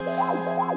Música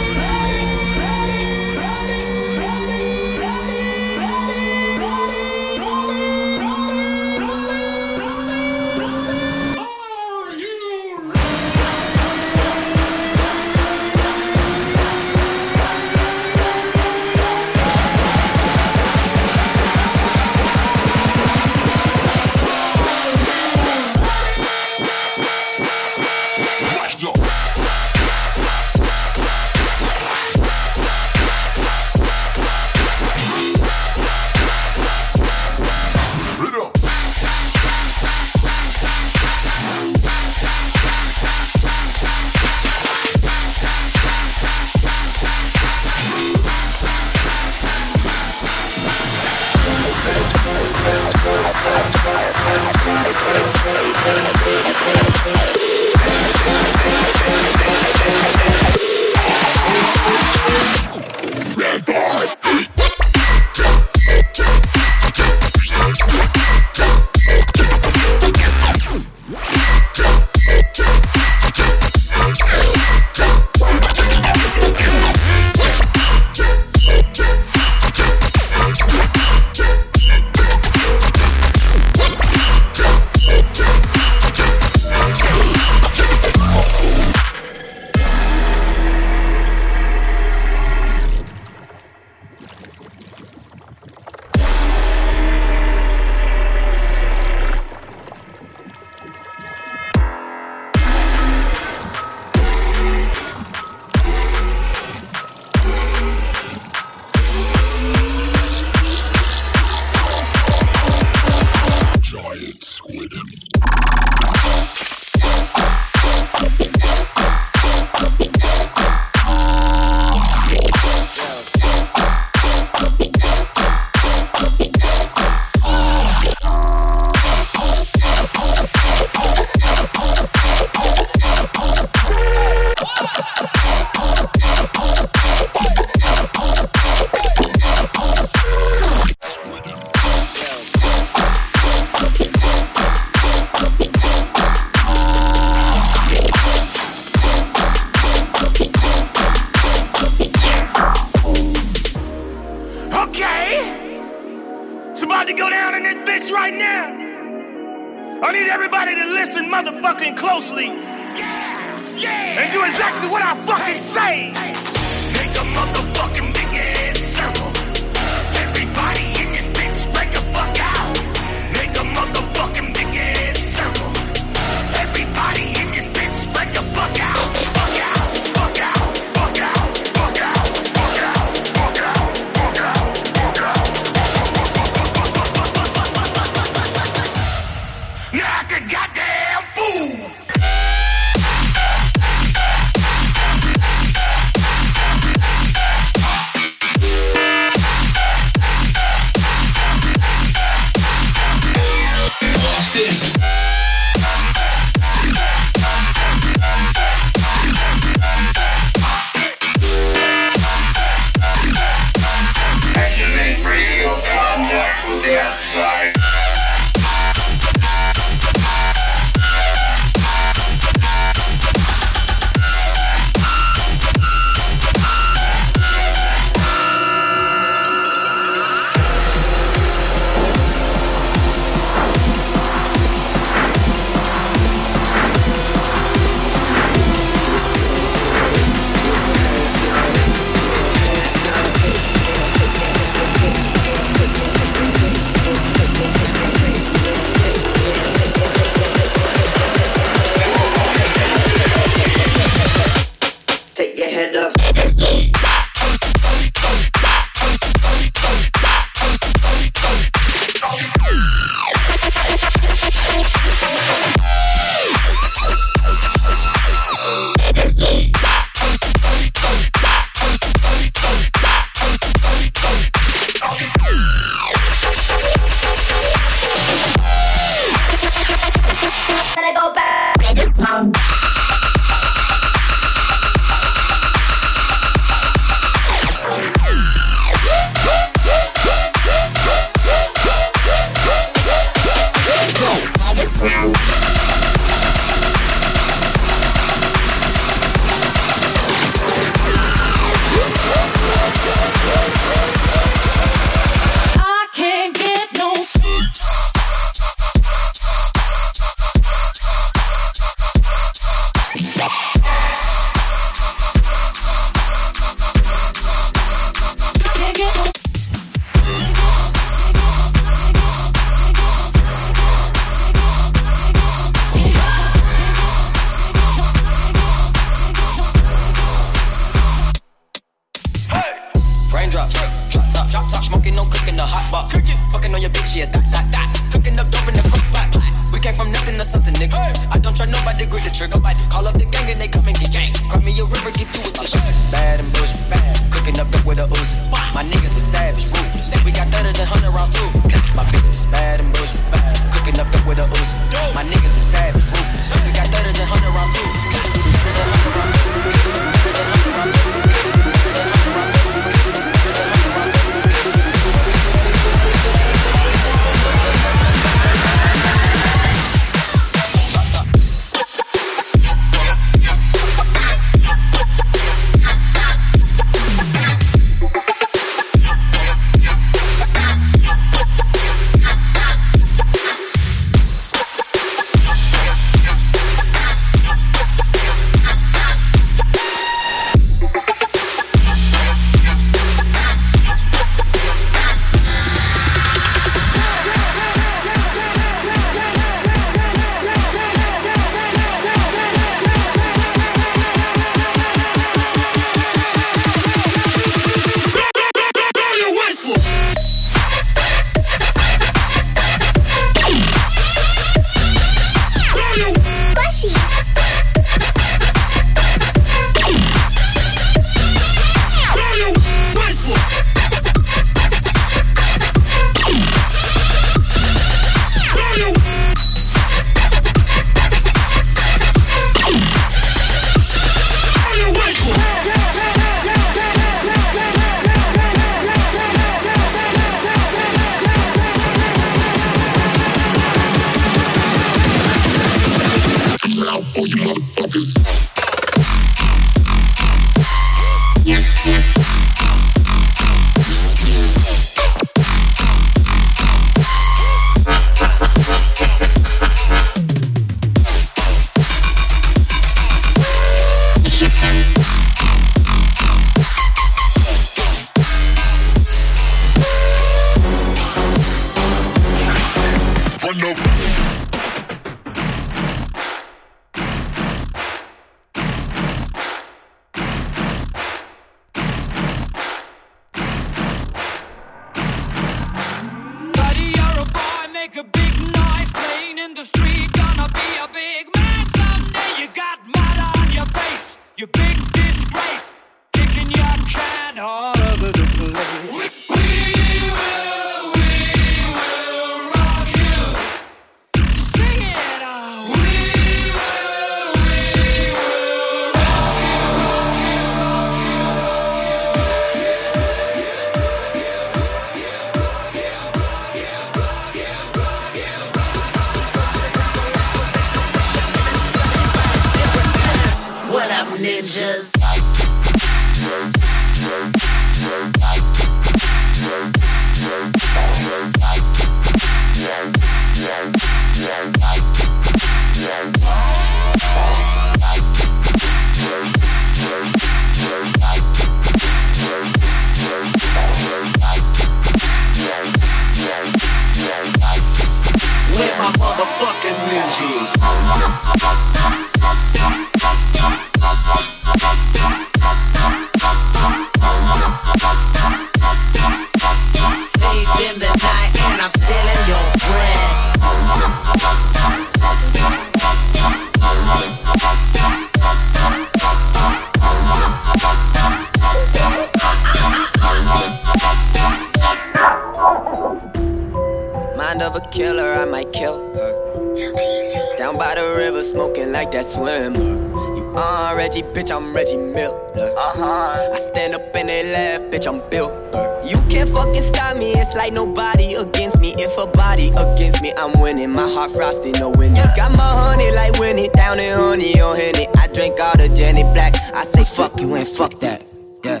laugh, bitch, I'm Bill Burr. You can't fucking stop me, it's like nobody against me. If a body against me, I'm winning. My heart frosty, no winning. Got my honey like Winnie, down in honey on Henny. I drink all the Jenny Black. I say fuck you and fuck that. Yeah.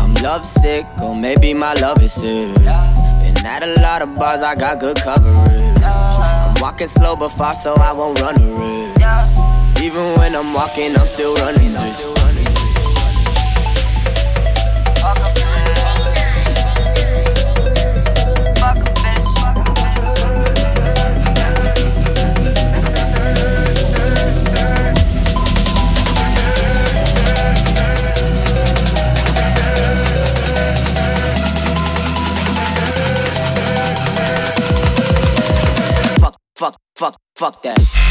I'm lovesick, or maybe my love is sick. Been at a lot of bars, I got good coverage. I'm walking slow but fast, so I won't run a risk. Even when I'm walking, I'm still running this. Fuck, fuck, that.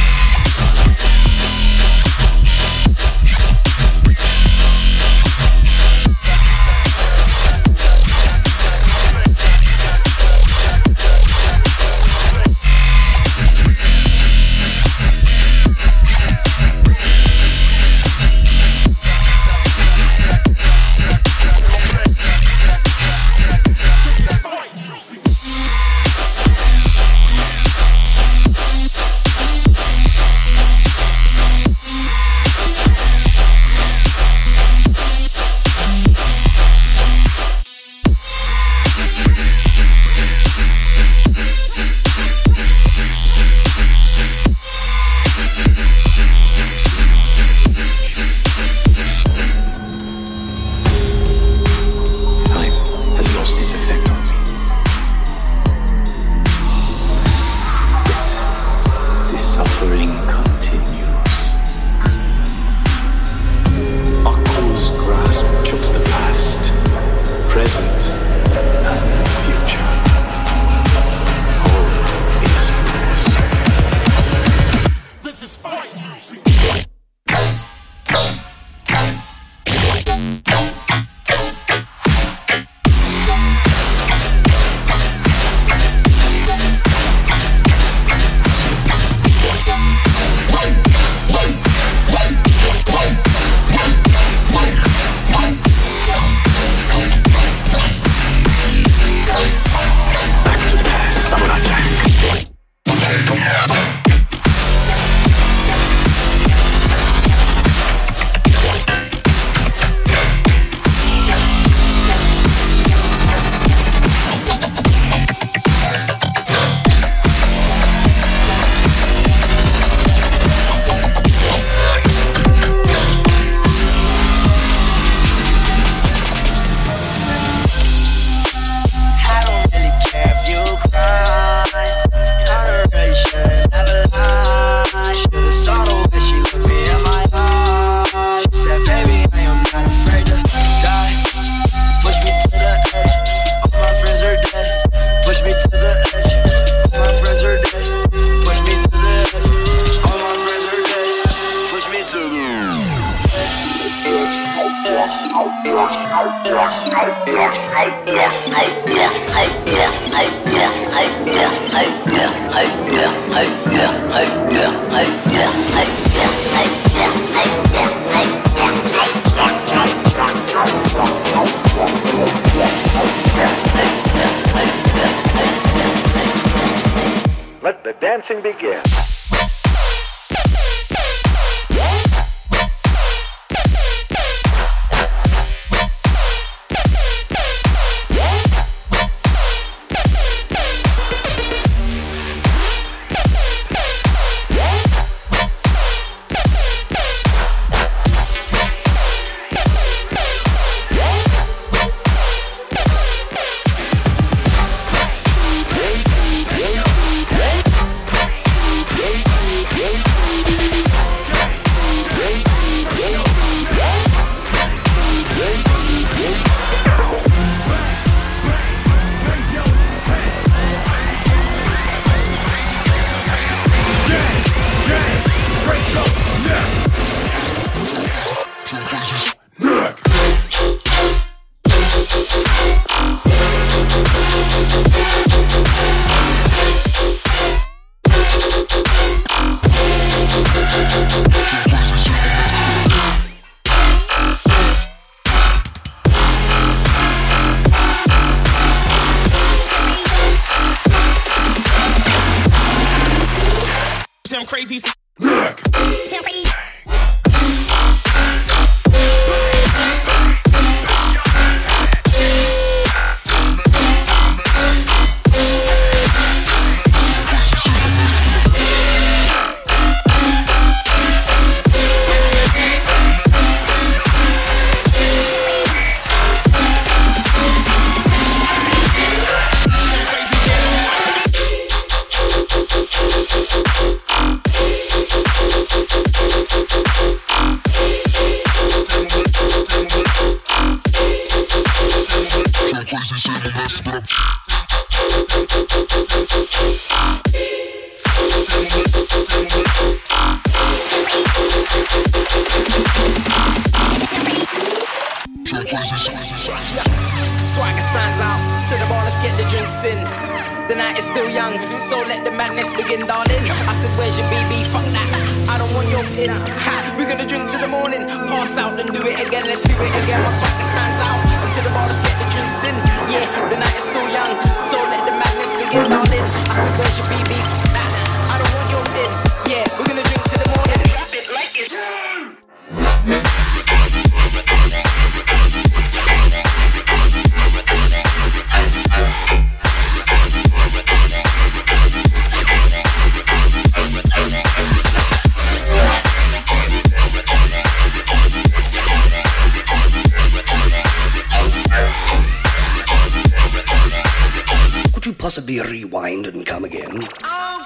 To be rewound rewind and come again. Oh.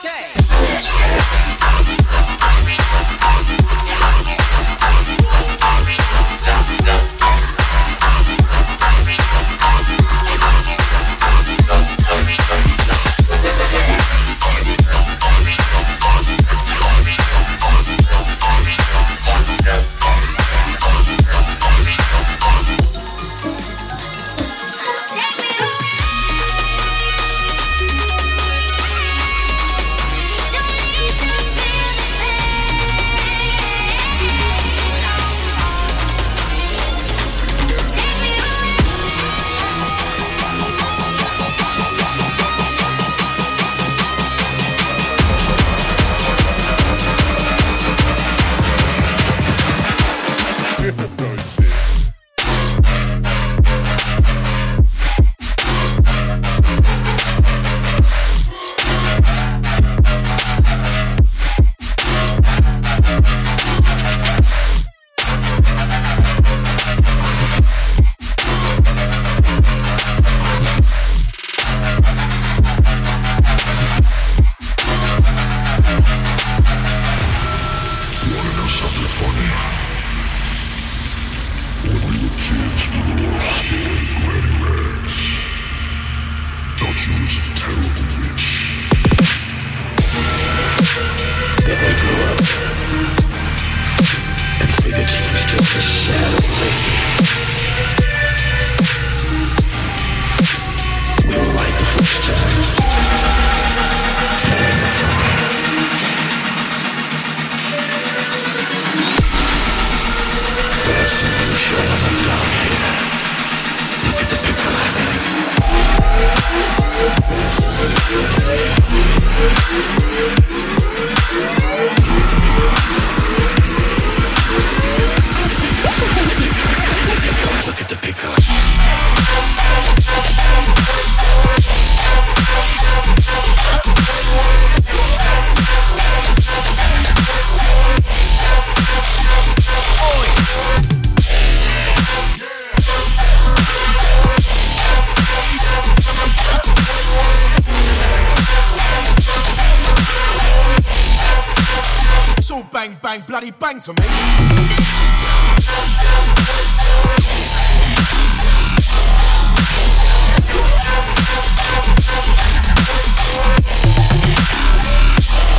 bang, bang, bloody bang to me.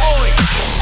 Oi.